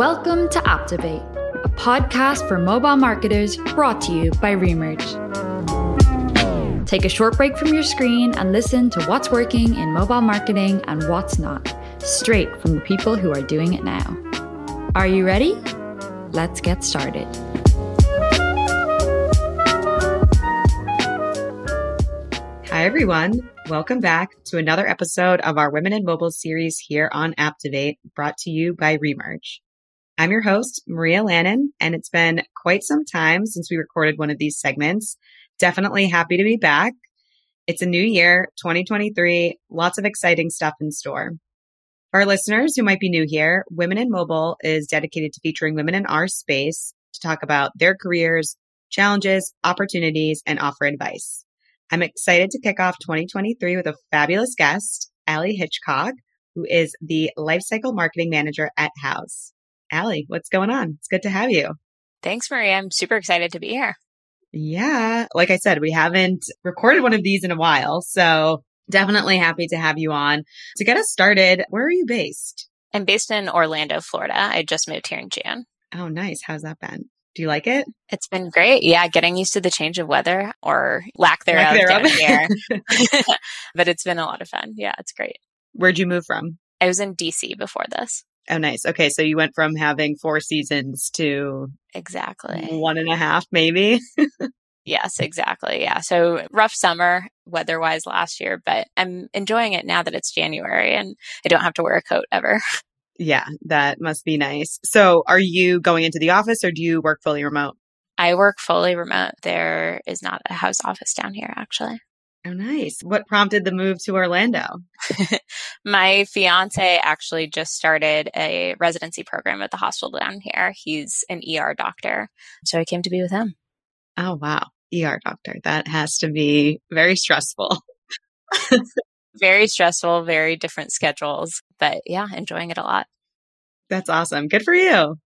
Welcome to Apptivate, a podcast for mobile marketers brought to you by Remerge. Take a short break from your screen and listen to what's working in mobile marketing and what's not, straight from the people who are doing it now. Are you ready? Let's get started. Hi, everyone. Welcome back to another episode of our Women in Mobile series here on Apptivate, brought to you by Remerge. I'm your host, Maria Lannon, and it's been quite some time since we recorded one of these segments. Definitely happy to be back. It's a new year, 2023, lots of exciting stuff in store. For our listeners who might be new here, Women in Mobile is dedicated to featuring women in our space to talk about their careers, challenges, opportunities, and offer advice. I'm excited to kick off 2023 with a fabulous guest, Allie Hitchcock, who is the Lifecycle Marketing Manager at Houzz. Allie, what's going on? It's good to have you. Thanks, Maria. I'm super excited to be here. Yeah. Like I said, we haven't recorded one of these in a while. So definitely happy to have you on. To get us started, where are you based? I'm based in Orlando, Florida. I just moved here in June. Oh, nice. How's that been? Do you like it? It's been great. Yeah, getting used to the change of weather or lack thereof, lack thereof. here. but it's been a lot of fun. Yeah, it's great. Where'd you move from? I was in DC before this. Oh, nice. Okay. So you went from having four seasons to exactly one and a half, maybe. yes, exactly. Yeah. So rough summer weather wise last year, but I'm enjoying it now that it's January and I don't have to wear a coat ever. Yeah, that must be nice. So are you going into the office or do you work fully remote? I work fully remote. There is not a Houzz office down here, actually. Oh, nice. What prompted the move to Orlando? My fiance actually just started a residency program at the hospital down here. He's an ER doctor. So I came to be with him. Oh, wow. ER doctor. That has to be very stressful. very stressful, very different schedules, but yeah, enjoying it a lot. That's awesome. Good for you.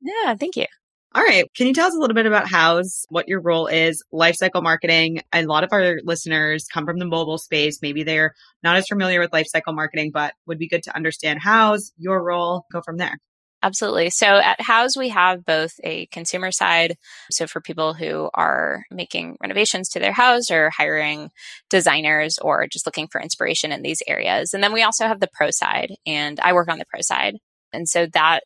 Yeah, thank you. All right. Can you tell us a little bit about Houzz, what your role is, lifecycle marketing? A lot of our listeners come from the mobile space. Maybe they're not as familiar with lifecycle marketing, but would be good to understand Houzz, your role, go from there. Absolutely. So at Houzz, we have both a consumer side. So for people who are making renovations to their house or hiring designers or just looking for inspiration in these areas. And then we also have the pro side and I work on the pro side. And so that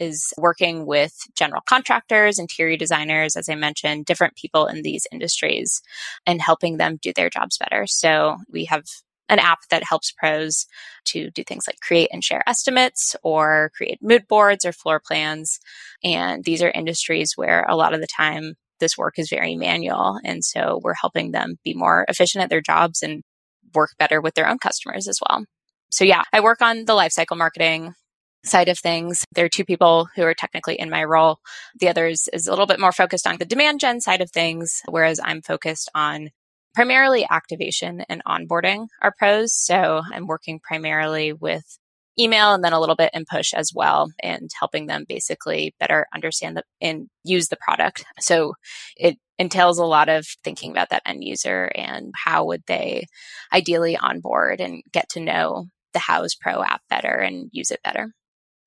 is working with general contractors, interior designers, as I mentioned, different people in these industries and helping them do their jobs better. So we have an app that helps pros to do things like create and share estimates or create mood boards or floor plans. And these are industries where a lot of the time this work is very manual. And so we're helping them be more efficient at their jobs and work better with their own customers as well. So yeah, I work on the lifecycle marketing side of things. There are two people who are technically in my role. The others is a little bit more focused on the demand gen side of things, whereas I'm focused on primarily activation and onboarding our pros. So I'm working primarily with email and then a little bit in push as well and helping them basically better understand the, and use the product. So it entails a lot of thinking about that end user and how would they ideally onboard and get to know the Houzz Pro app better and use it better.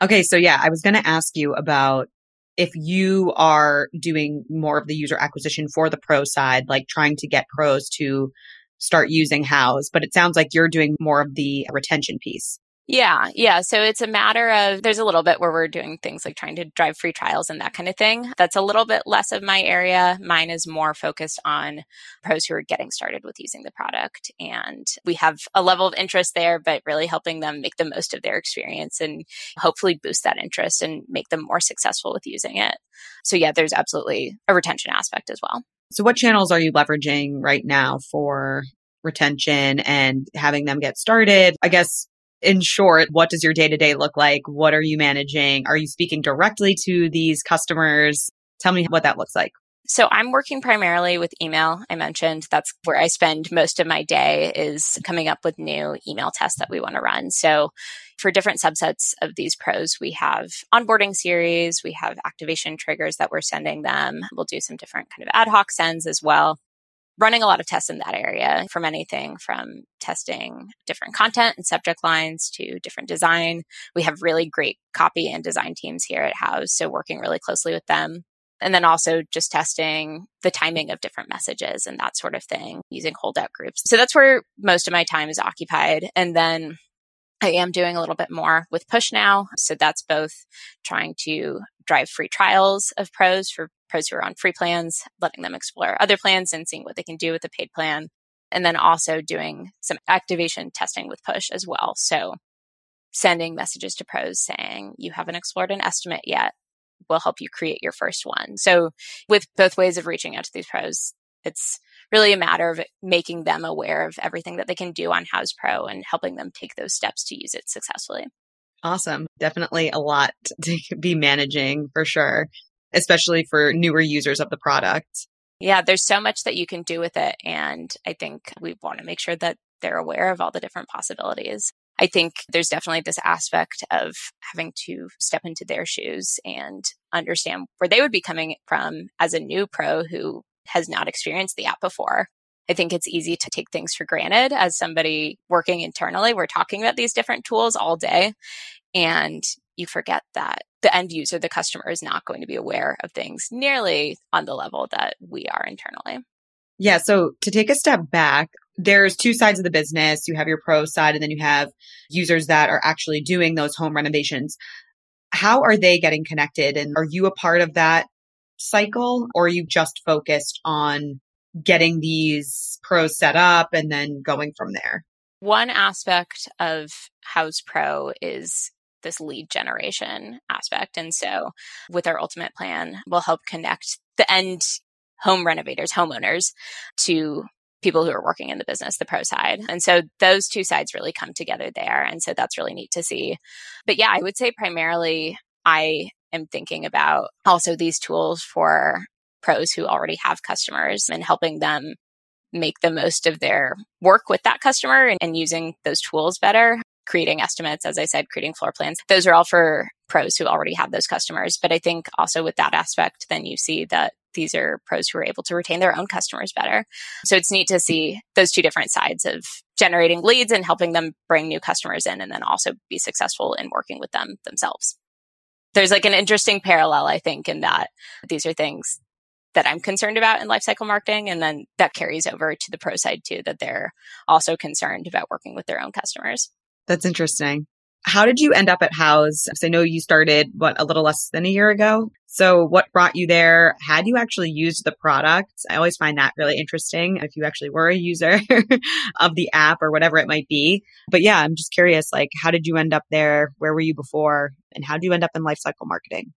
Okay. So yeah, I was going to ask you about if you are doing more of the user acquisition for the pro side, like trying to get pros to start using Houzz, but it sounds like you're doing more of the retention piece. Yeah, yeah. So it's a matter of there's a little bit where we're doing things like trying to drive free trials and that kind of thing. That's a little bit less of my area. Mine is more focused on pros who are getting started with using the product. And we have a level of interest there, but really helping them make the most of their experience and hopefully boost that interest and make them more successful with using it. So yeah, there's absolutely a retention aspect as well. So what channels are you leveraging right now for retention and having them get started? I guess in short, what does your day to day look like? What are you managing? Are you speaking directly to these customers? Tell me what that looks like. So I'm working primarily with email. I mentioned that's where I spend most of my day is coming up with new email tests that we want to run. So for different subsets of these pros, we have onboarding series, we have activation triggers that we're sending them. We'll do some different kind of ad hoc sends as well. Running a lot of tests in that area from anything from testing different content and subject lines to different design. We have really great copy and design teams here at Houzz, so working really closely with them. And then also just testing the timing of different messages and that sort of thing using holdout groups. So that's where most of my time is occupied. And then I am doing a little bit more with push now. So that's both trying to drive free trials of pros for pros who are on free plans, letting them explore other plans and seeing what they can do with the paid plan. And then also doing some activation testing with push as well. So sending messages to pros saying, you haven't explored an estimate yet. We'll help you create your first one. So with both ways of reaching out to these pros, it's really a matter of making them aware of everything that they can do on Houzz Pro and helping them take those steps to use it successfully. Awesome. Definitely a lot to be managing for sure, especially for newer users of the product. Yeah, there's so much that you can do with it. And I think we want to make sure that they're aware of all the different possibilities. I think there's definitely this aspect of having to step into their shoes and understand where they would be coming from as a new pro who has not experienced the app before. I think it's easy to take things for granted as somebody working internally. We're talking about these different tools all day and you forget that the end user, the customer is not going to be aware of things nearly on the level that we are internally. Yeah. So to take a step back, there's two sides of the business. You have your pro side and then you have users that are actually doing those home renovations. How are they getting connected? And are you a part of that cycle or are you just focused on getting these pros set up and then going from there? One aspect of Houzz Pro is this lead generation aspect. And so with our ultimate plan, we'll help connect the end home renovators, homeowners to people who are working in the business, the pro side. And so those two sides really come together there. And so that's really neat to see. But yeah, I would say primarily I am thinking about also these tools for pros who already have customers and helping them make the most of their work with that customer and, and, using those tools better. Creating estimates, as I said, creating floor plans. Those are all for pros who already have those customers. But I think also with that aspect, then you see that these are pros who are able to retain their own customers better. So it's neat to see those two different sides of generating leads and helping them bring new customers in and then also be successful in working with them themselves there's like an interesting parallel, I think, in that these are things that I'm concerned about in lifecycle marketing. And then that carries over to the pro side too, that they're also concerned about working with their own customers. That's interesting. How did you end up at Houzz? Because I know you started, what, a little less than a year ago? So what brought you there? Had you actually used the product? I always find that really interesting if you actually were a user of the app or whatever it might be. But yeah, I'm just curious, like, how did you end up there? Where were you before? And how did you end up in lifecycle marketing?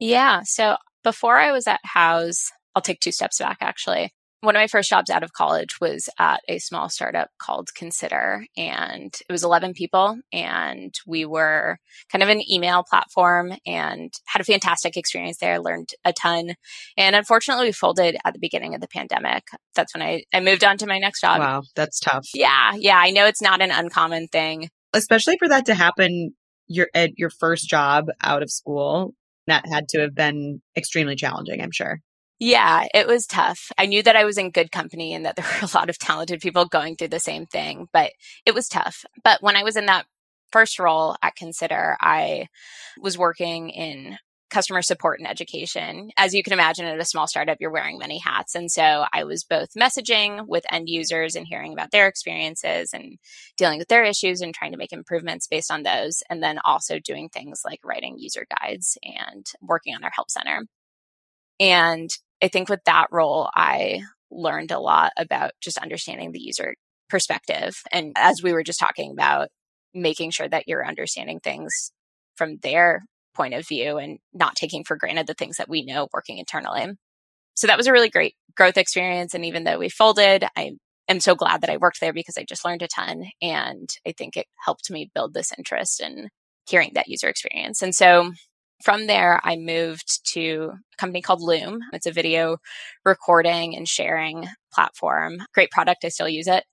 Yeah. So before I was at Houzz, I'll take two steps back actually one of my first jobs out of college was at a small startup called Consider, and it was 11 people, and we were kind of an email platform and had a fantastic experience there, learned a ton. And unfortunately, we folded at the beginning of the pandemic. That's when I, I moved on to my next job. Wow, that's tough. Yeah, yeah, I know it's not an uncommon thing. Especially for that to happen your at your first job out of school. That had to have been extremely challenging, I'm sure. Yeah, it was tough. I knew that I was in good company and that there were a lot of talented people going through the same thing, but it was tough. But when I was in that first role at Consider, I was working in customer support and education. As you can imagine, at a small startup, you're wearing many hats. And so I was both messaging with end users and hearing about their experiences and dealing with their issues and trying to make improvements based on those. And then also doing things like writing user guides and working on our help center. And I think with that role, I learned a lot about just understanding the user perspective. And as we were just talking about, making sure that you're understanding things from their point of view and not taking for granted the things that we know working internally. So that was a really great growth experience. And even though we folded, I am so glad that I worked there because I just learned a ton. And I think it helped me build this interest in hearing that user experience. And so from there, I moved to a company called Loom. It's a video recording and sharing platform. Great product. I still use it.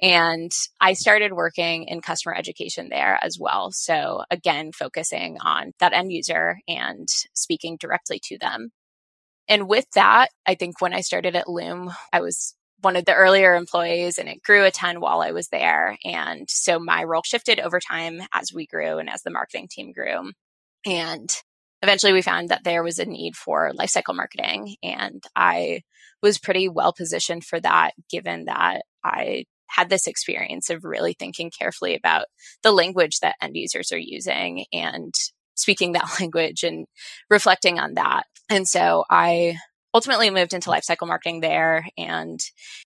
And I started working in customer education there as well. So again, focusing on that end user and speaking directly to them. And with that, I think when I started at Loom, I was one of the earlier employees and it grew a ton while I was there. And so my role shifted over time as we grew and as the marketing team grew. And eventually we found that there was a need for lifecycle marketing. And I was pretty well positioned for that, given that I had this experience of really thinking carefully about the language that end users are using and speaking that language and reflecting on that. And so I ultimately moved into lifecycle marketing there and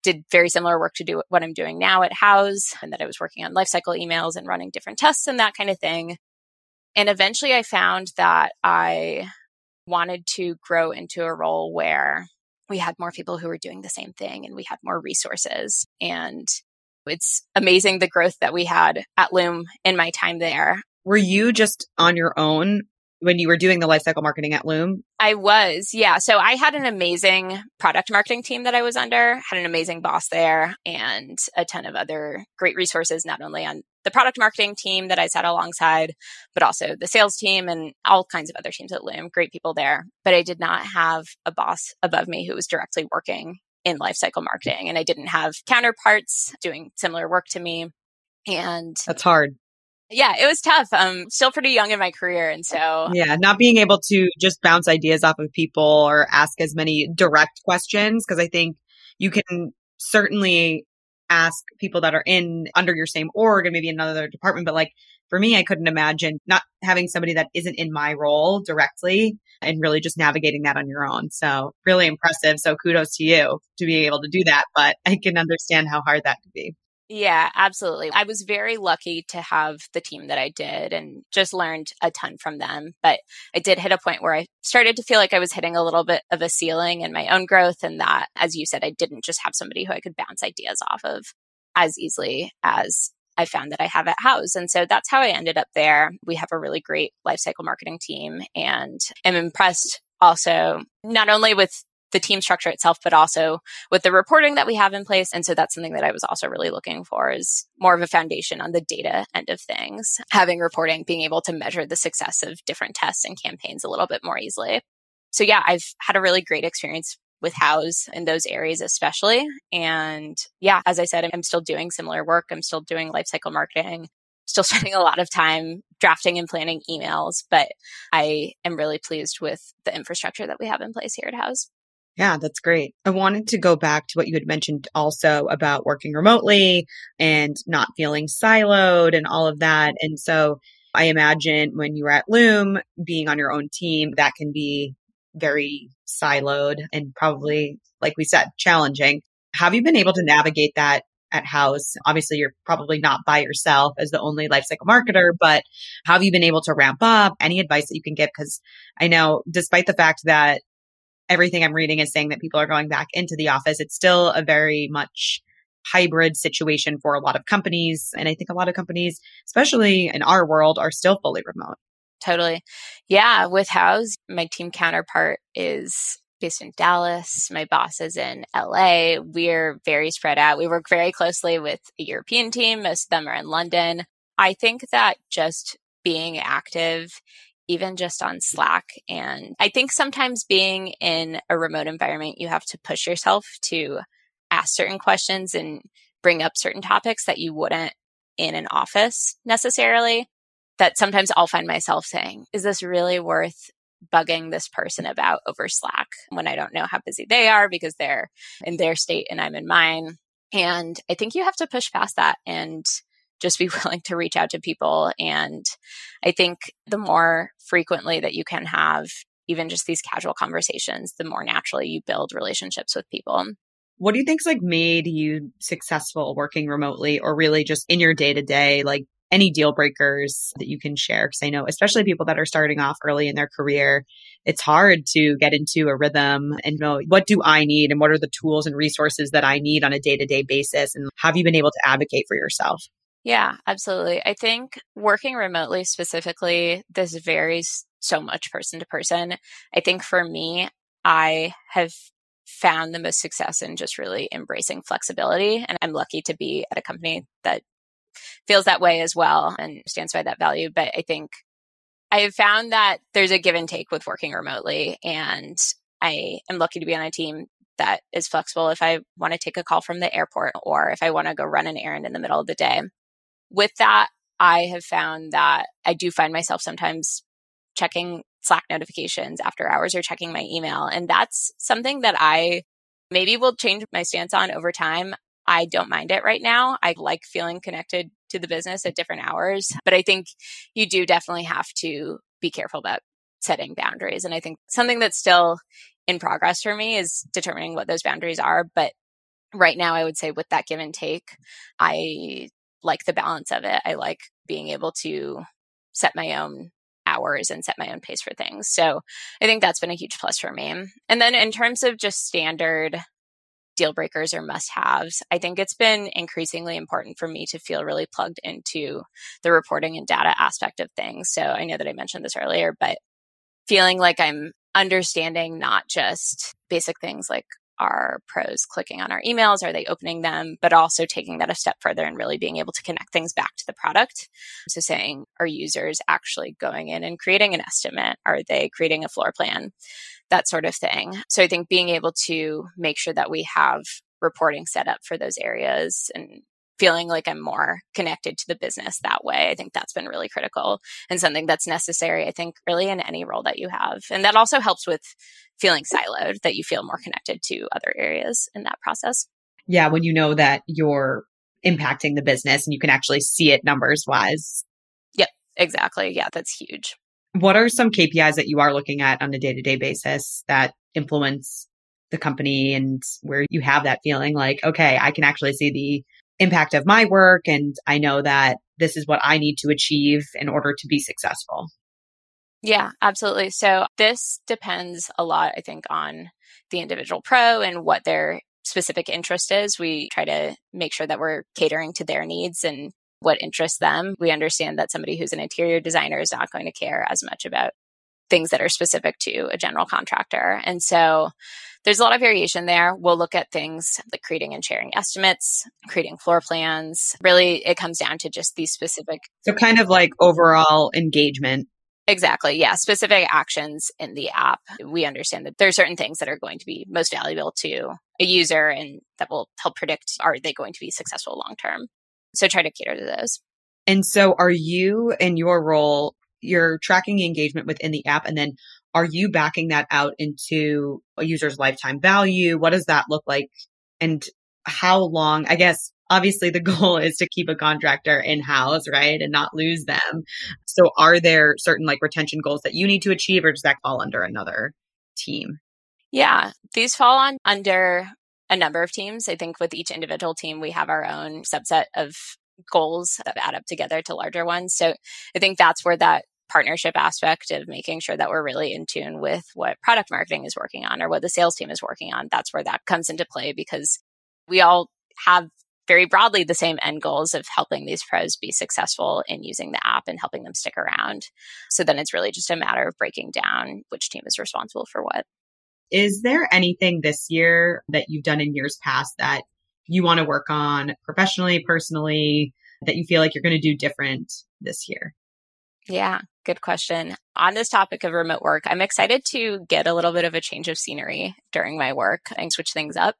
did very similar work to do what I'm doing now at Houzz and that I was working on lifecycle emails and running different tests and that kind of thing. And eventually I found that I wanted to grow into a role where we had more people who were doing the same thing and we had more resources. And it's amazing the growth that we had at Loom in my time there. Were you just on your own when you were doing the lifecycle marketing at Loom? I was, yeah. So I had an amazing product marketing team that I was under, had an amazing boss there, and a ton of other great resources, not only on the product marketing team that I sat alongside, but also the sales team and all kinds of other teams at Loom. Great people there. But I did not have a boss above me who was directly working in lifecycle marketing, and I didn't have counterparts doing similar work to me. And that's hard yeah, it was tough. I'm still pretty young in my career. And so, yeah, not being able to just bounce ideas off of people or ask as many direct questions. Cause I think you can certainly ask people that are in under your same org and maybe another department. But like for me, I couldn't imagine not having somebody that isn't in my role directly and really just navigating that on your own. So really impressive. So kudos to you to be able to do that. But I can understand how hard that could be. Yeah, absolutely. I was very lucky to have the team that I did and just learned a ton from them. But I did hit a point where I started to feel like I was hitting a little bit of a ceiling in my own growth. And that, as you said, I didn't just have somebody who I could bounce ideas off of as easily as I found that I have at Houzz. And so that's how I ended up there. We have a really great lifecycle marketing team and I'm impressed also not only with the team structure itself, but also with the reporting that we have in place. And so that's something that I was also really looking for is more of a foundation on the data end of things, having reporting, being able to measure the success of different tests and campaigns a little bit more easily. So yeah, I've had a really great experience with Houzz in those areas, especially. And yeah, as I said, I'm still doing similar work. I'm still doing lifecycle marketing, still spending a lot of time drafting and planning emails, but I am really pleased with the infrastructure that we have in place here at Houzz. Yeah, that's great. I wanted to go back to what you had mentioned also about working remotely and not feeling siloed and all of that. And so I imagine when you were at Loom, being on your own team, that can be very siloed and probably, like we said, challenging. Have you been able to navigate that at Houzz? Obviously, you're probably not by yourself as the only lifecycle marketer, but have you been able to ramp up? Any advice that you can give? Because I know, despite the fact that everything I'm reading is saying that people are going back into the office. It's still a very much hybrid situation for a lot of companies. And I think a lot of companies, especially in our world, are still fully remote. Totally. Yeah. With Houzz, my team counterpart is based in Dallas. My boss is in LA. We're very spread out. We work very closely with a European team. Most of them are in London. I think that just being active even just on Slack. And I think sometimes being in a remote environment, you have to push yourself to ask certain questions and bring up certain topics that you wouldn't in an office necessarily. That sometimes I'll find myself saying, is this really worth bugging this person about over Slack when I don't know how busy they are because they're in their state and I'm in mine? And I think you have to push past that and just be willing to reach out to people. And I think the more frequently that you can have even just these casual conversations, the more naturally you build relationships with people. What do you think's like made you successful working remotely or really just in your day to day? Like any deal breakers that you can share? Because I know, especially people that are starting off early in their career, it's hard to get into a rhythm and know what do I need and what are the tools and resources that I need on a day to day basis? And have you been able to advocate for yourself? Yeah, absolutely. I think working remotely specifically, this varies so much person to person. I think for me, I have found the most success in just really embracing flexibility. And I'm lucky to be at a company that feels that way as well and stands by that value. But I think I have found that there's a give and take with working remotely. And I am lucky to be on a team that is flexible if I want to take a call from the airport or if I want to go run an errand in the middle of the day. With that, I have found that I do find myself sometimes checking Slack notifications after hours or checking my email. And that's something that I maybe will change my stance on over time. I don't mind it right now. I like feeling connected to the business at different hours, but I think you do definitely have to be careful about setting boundaries. And I think something that's still in progress for me is determining what those boundaries are. But right now, I would say with that give and take, I like the balance of it. I like being able to set my own hours and set my own pace for things. So I think that's been a huge plus for me. And then in terms of just standard deal breakers or must haves, I think it's been increasingly important for me to feel really plugged into the reporting and data aspect of things. So I know that I mentioned this earlier, but feeling like I'm understanding not just basic things like are pros clicking on our emails? Are they opening them? But also taking that a step further and really being able to connect things back to the product. So saying, are users actually going in and creating an estimate? Are they creating a floor plan? That sort of thing. So I think being able to make sure that we have reporting set up for those areas and feeling like I'm more connected to the business that way. I think that's been really critical and something that's necessary, I think, really in any role that you have. And that also helps with feeling siloed, that you feel more connected to other areas in that process. Yeah, when you know that you're impacting the business and you can actually see it numbers wise. Yep, exactly. Yeah, that's huge. What are some KPIs that you are looking at on a day to day basis that influence the company and where you have that feeling like, okay, I can actually see the impact of my work. And I know that this is what I need to achieve in order to be successful. Yeah, absolutely. So this depends a lot, I think, on the individual pro and what their specific interest is. We try to make sure that we're catering to their needs and what interests them. We understand that somebody who's an interior designer is not going to care as much about things that are specific to a general contractor. And so there's a lot of variation there. We'll look at things like creating and sharing estimates, creating floor plans. Really, it comes down to just these specific. So, kind of like overall engagement. Exactly. Yeah. Specific actions in the app. We understand that there are certain things that are going to be most valuable to a user and that will help predict are they going to be successful long term. So, try to cater to those. And so, are you in your role you're tracking engagement within the app and then are you backing that out into a user's lifetime value? What does that look like? And how long, I guess, obviously the goal is to keep a contractor in Houzz, right? And not lose them. So are there certain like retention goals that you need to achieve or does that fall under another team? Yeah, these fall on under a number of teams. I think with each individual team, we have our own subset of goals that add up together to larger ones. So I think that's where that partnership aspect of making sure that we're really in tune with what product marketing is working on or what the sales team is working on. That's where that comes into play because we all have very broadly the same end goals of helping these pros be successful in using the app and helping them stick around. So then it's really just a matter of breaking down which team is responsible for what. Is there anything this year that you've done in years past that you want to work on professionally, personally, that you feel like you're going to do different this year? Yeah, good question. On this topic of remote work, I'm excited to get a little bit of a change of scenery during my work and switch things up.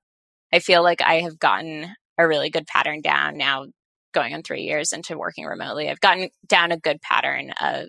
I feel like I have gotten a really good pattern down now going on three years into working remotely. I've gotten down a good pattern of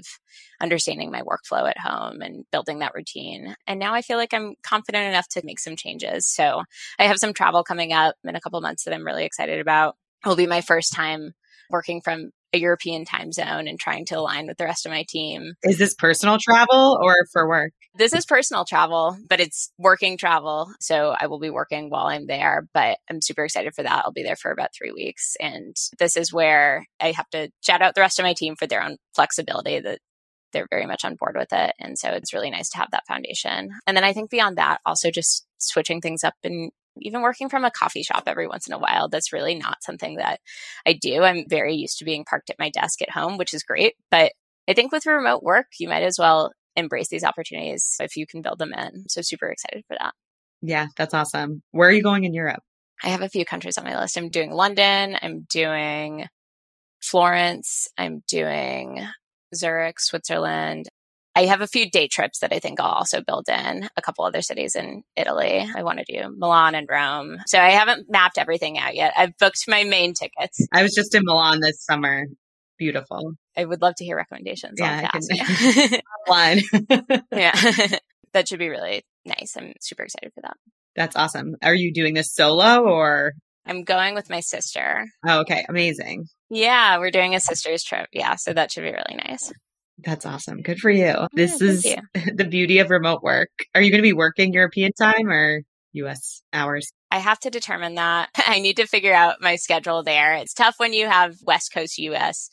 understanding my workflow at home and building that routine. And now I feel like I'm confident enough to make some changes. So I have some travel coming up in a couple months that I'm really excited about. It will be my first time working from a European time zone and trying to align with the rest of my team. Is this personal travel or for work? This is personal travel, but it's working travel. So I will be working while I'm there, but I'm super excited for that. I'll be there for about three weeks. And this is where I have to shout out the rest of my team for their own flexibility that they're very much on board with it. And so it's really nice to have that foundation. And then I think beyond that, also just switching things up and even working from a coffee shop every once in a while, that's really not something that I do. I'm very used to being parked at my desk at home, which is great. But I think with remote work, you might as well embrace these opportunities if you can build them in. So super excited for that. Yeah, that's awesome. Where are you going in Europe? I have a few countries on my list. I'm doing London, I'm doing Florence, I'm doing Zurich, Switzerland, I have a few day trips that I think I'll also build in a couple other cities in Italy. I want to do Milan and Rome. So I haven't mapped everything out yet. I've booked my main tickets. I was just in Milan this summer. Beautiful. I would love to hear recommendations. Yeah, I can. Online. yeah. that should be really nice. I'm super excited for that. That's awesome. Are you doing this solo or? I'm going with my sister. Oh, okay. Amazing. Yeah, we're doing a sister's trip. Yeah, so that should be really nice. That's awesome. Good for you. This Yeah, is thank the beauty of remote work. Are you going to be working European time or US hours? I have to determine that. I need to figure out my schedule there. It's tough when you have West Coast US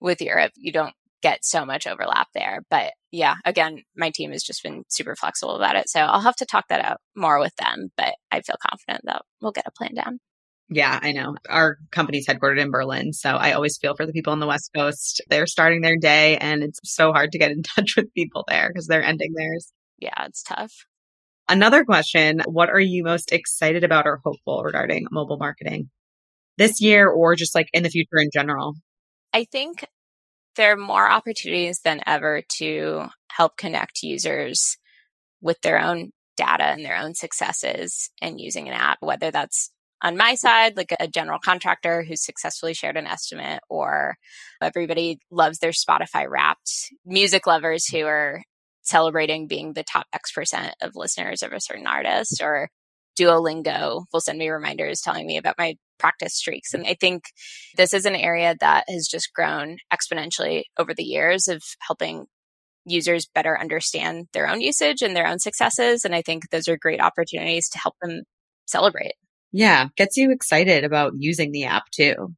with Europe. You don't get so much overlap there. But yeah, again, my team has just been super flexible about it. So I'll have to talk that out more with them. But I feel confident that we'll get a plan down. Yeah, I know. Our company's headquartered in Berlin. So I always feel for the people on the West Coast. They're starting their day and it's so hard to get in touch with people there because they're ending theirs. Yeah, it's tough. Another question What are you most excited about or hopeful regarding mobile marketing this year or just like in the future in general? I think there are more opportunities than ever to help connect users with their own data and their own successes and using an app, whether that's on my side, like a general contractor who's successfully shared an estimate, or everybody loves their Spotify wrapped music lovers who are celebrating being the top X percent of listeners of a certain artist, or Duolingo will send me reminders telling me about my practice streaks. And I think this is an area that has just grown exponentially over the years of helping users better understand their own usage and their own successes. And I think those are great opportunities to help them celebrate. Yeah, gets you excited about using the app too.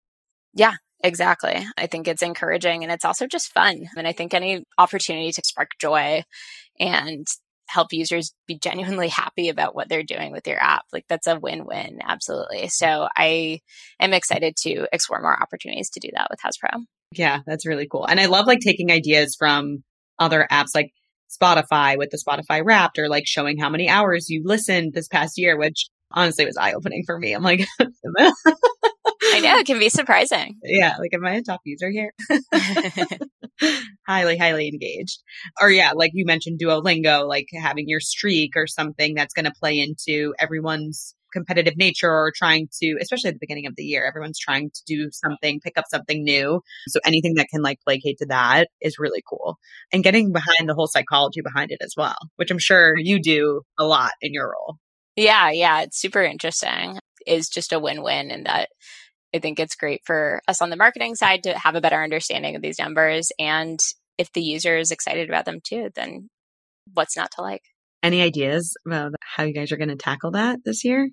Yeah, exactly. I think it's encouraging and it's also just fun. And I think any opportunity to spark joy and help users be genuinely happy about what they're doing with your app, like that's a win win. Absolutely. So I am excited to explore more opportunities to do that with Houzz Pro. Yeah, that's really cool. And I love like taking ideas from other apps like Spotify with the Spotify Wrapped or like showing how many hours you listened this past year, which honestly it was eye opening for me. I'm like, I know it can be surprising. yeah, like am I a top user here? highly, highly engaged. Or yeah, like you mentioned Duolingo, like having your streak or something that's going to play into everyone's competitive nature or trying to, especially at the beginning of the year, everyone's trying to do something, pick up something new. So anything that can like placate to that is really cool. And getting behind the whole psychology behind it as well, which I'm sure you do a lot in your role. Yeah, yeah, it's super interesting. Is just a win-win in that I think it's great for us on the marketing side to have a better understanding of these numbers and if the user is excited about them too, then what's not to like? Any ideas about how you guys are going to tackle that this year?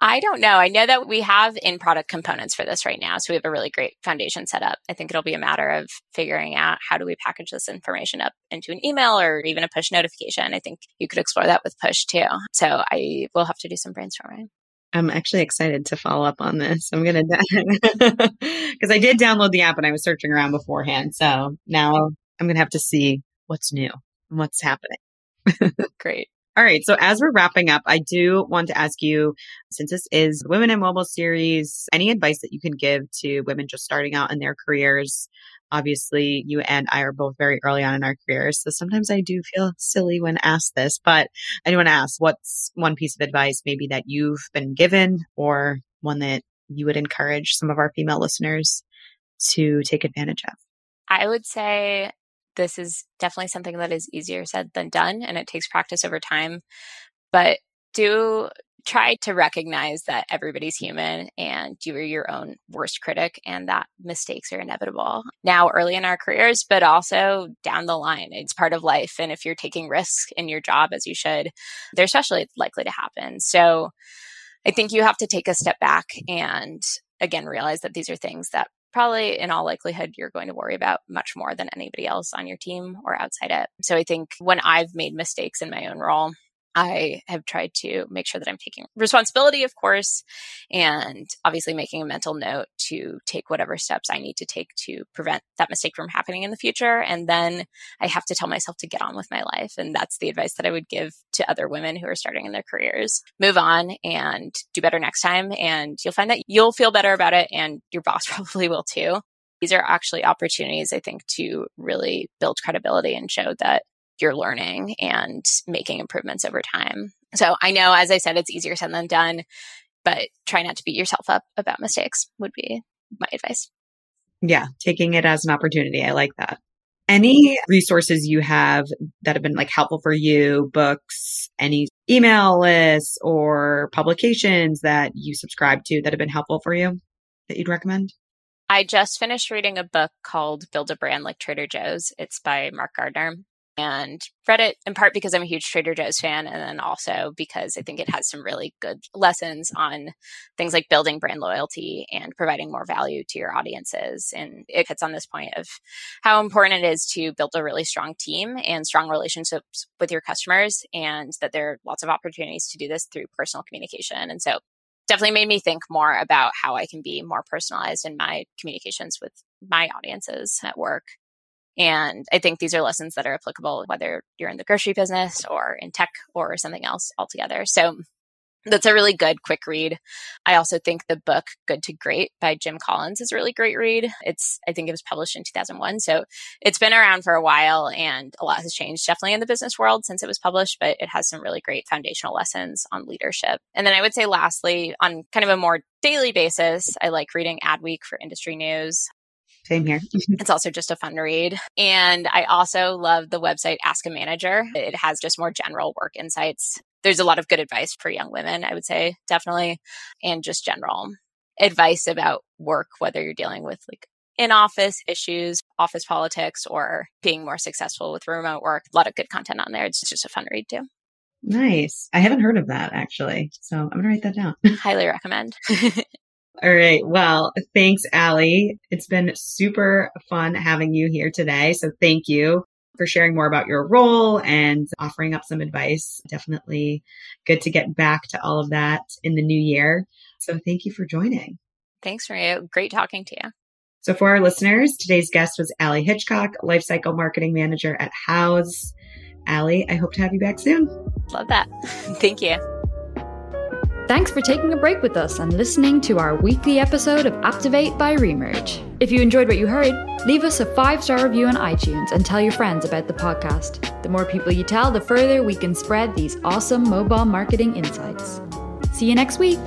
I don't know. I know that we have in product components for this right now. So we have a really great foundation set up. I think it'll be a matter of figuring out how do we package this information up into an email or even a push notification. I think you could explore that with push too. So I will have to do some brainstorming. I'm actually excited to follow up on this. I'm going to, because I did download the app and I was searching around beforehand. So now I'm going to have to see what's new and what's happening. Great. All right. So as we're wrapping up, I do want to ask you, since this is Women in Mobile series, any advice that you can give to women just starting out in their careers? Obviously, you and I are both very early on in our careers. So sometimes I do feel silly when asked this, but I do want to ask what's one piece of advice maybe that you've been given or one that you would encourage some of our female listeners to take advantage of? I would say this is definitely something that is easier said than done and it takes practice over time. But do try to recognize that everybody's human and you are your own worst critic and that mistakes are inevitable now early in our careers, but also down the line. It's part of life. And if you're taking risks in your job as you should, they're especially likely to happen. So I think you have to take a step back and again realize that these are things that probably in all likelihood you're going to worry about much more than anybody else on your team or outside it. So I think when I've made mistakes in my own role, I have tried to make sure that I'm taking responsibility, of course, and obviously making a mental note to take whatever steps I need to take to prevent that mistake from happening in the future. And then I have to tell myself to get on with my life. And that's the advice that I would give to other women who are starting in their careers. Move on and do better next time. And you'll find that you'll feel better about it and your boss probably will too. These are actually opportunities, I think, to really build credibility and show that you're learning and making improvements over time. So I know, as I said, it's easier said than done, but try not to beat yourself up about mistakes would be my advice. Yeah, taking it as an opportunity. I like that. Any resources you have that have been like helpful for you, books, any email lists or publications that you subscribe to that have been helpful for you that you'd recommend? I just finished reading a book called Build a Brand Like Trader Joe's. It's by Mark Gardner and read it in part because I'm a huge Trader Joe's fan, and then also because I think it has some really good lessons on things like building brand loyalty and providing more value to your audiences. And it hits on this point of how important it is to build a really strong team and strong relationships with your customers, and that there are lots of opportunities to do this through personal communication. And so definitely made me think more about how I can be more personalized in my communications with my audiences at work. And I think these are lessons that are applicable whether you're in the grocery business or in tech or something else altogether. So that's a really good quick read. I also think the book Good to Great by Jim Collins is a really great read. It's I think it was published in 2001, so it's been around for a while and a lot has changed definitely in the business world since it was published, but it has some really great foundational lessons on leadership. And then I would say lastly, on kind of a more daily basis, I like reading Adweek for industry news. Same here. it's also just a fun read. And I also love the website Ask a Manager. It has just more general work insights. There's a lot of good advice for young women, I would say, definitely, and just general advice about work, whether you're dealing with like in office issues, office politics, or being more successful with remote work. A lot of good content on there. It's just a fun read too. Nice. I haven't heard of that actually. So I'm going to write that down. Highly recommend. All right. Well, thanks, Allie. It's been super fun having you here today. So thank you for sharing more about your role and offering up some advice. Definitely good to get back to all of that in the new year. So thank you for joining. Thanks, Maria. Great talking to you. So for our listeners, today's guest was Allie Hitchcock, Lifecycle Marketing Manager at Houzz. Allie, I hope to have you back soon. Love that. Thank you. Thanks for taking a break with us and listening to our weekly episode of Apptivate by Remerge. If you enjoyed what you heard, leave us a five star review on iTunes and tell your friends about the podcast. The more people you tell, the further we can spread these awesome mobile marketing insights. See you next week.